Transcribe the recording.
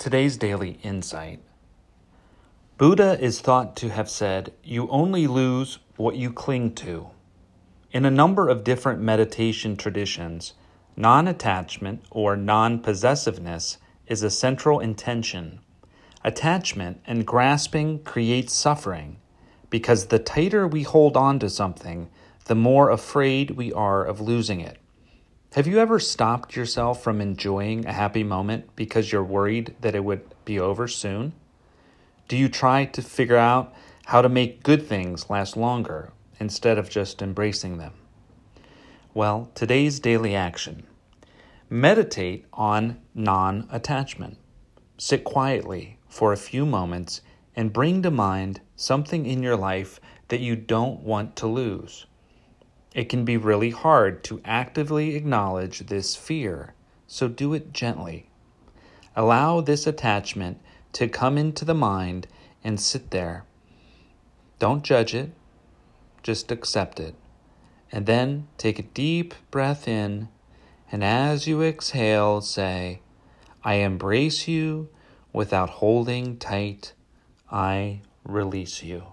Today's daily insight Buddha is thought to have said, You only lose what you cling to. In a number of different meditation traditions, non attachment or non possessiveness is a central intention. Attachment and grasping creates suffering because the tighter we hold on to something, the more afraid we are of losing it. Have you ever stopped yourself from enjoying a happy moment because you're worried that it would be over soon? Do you try to figure out how to make good things last longer instead of just embracing them? Well, today's daily action meditate on non attachment. Sit quietly for a few moments and bring to mind something in your life that you don't want to lose. It can be really hard to actively acknowledge this fear, so do it gently. Allow this attachment to come into the mind and sit there. Don't judge it, just accept it. And then take a deep breath in, and as you exhale, say, I embrace you without holding tight. I release you.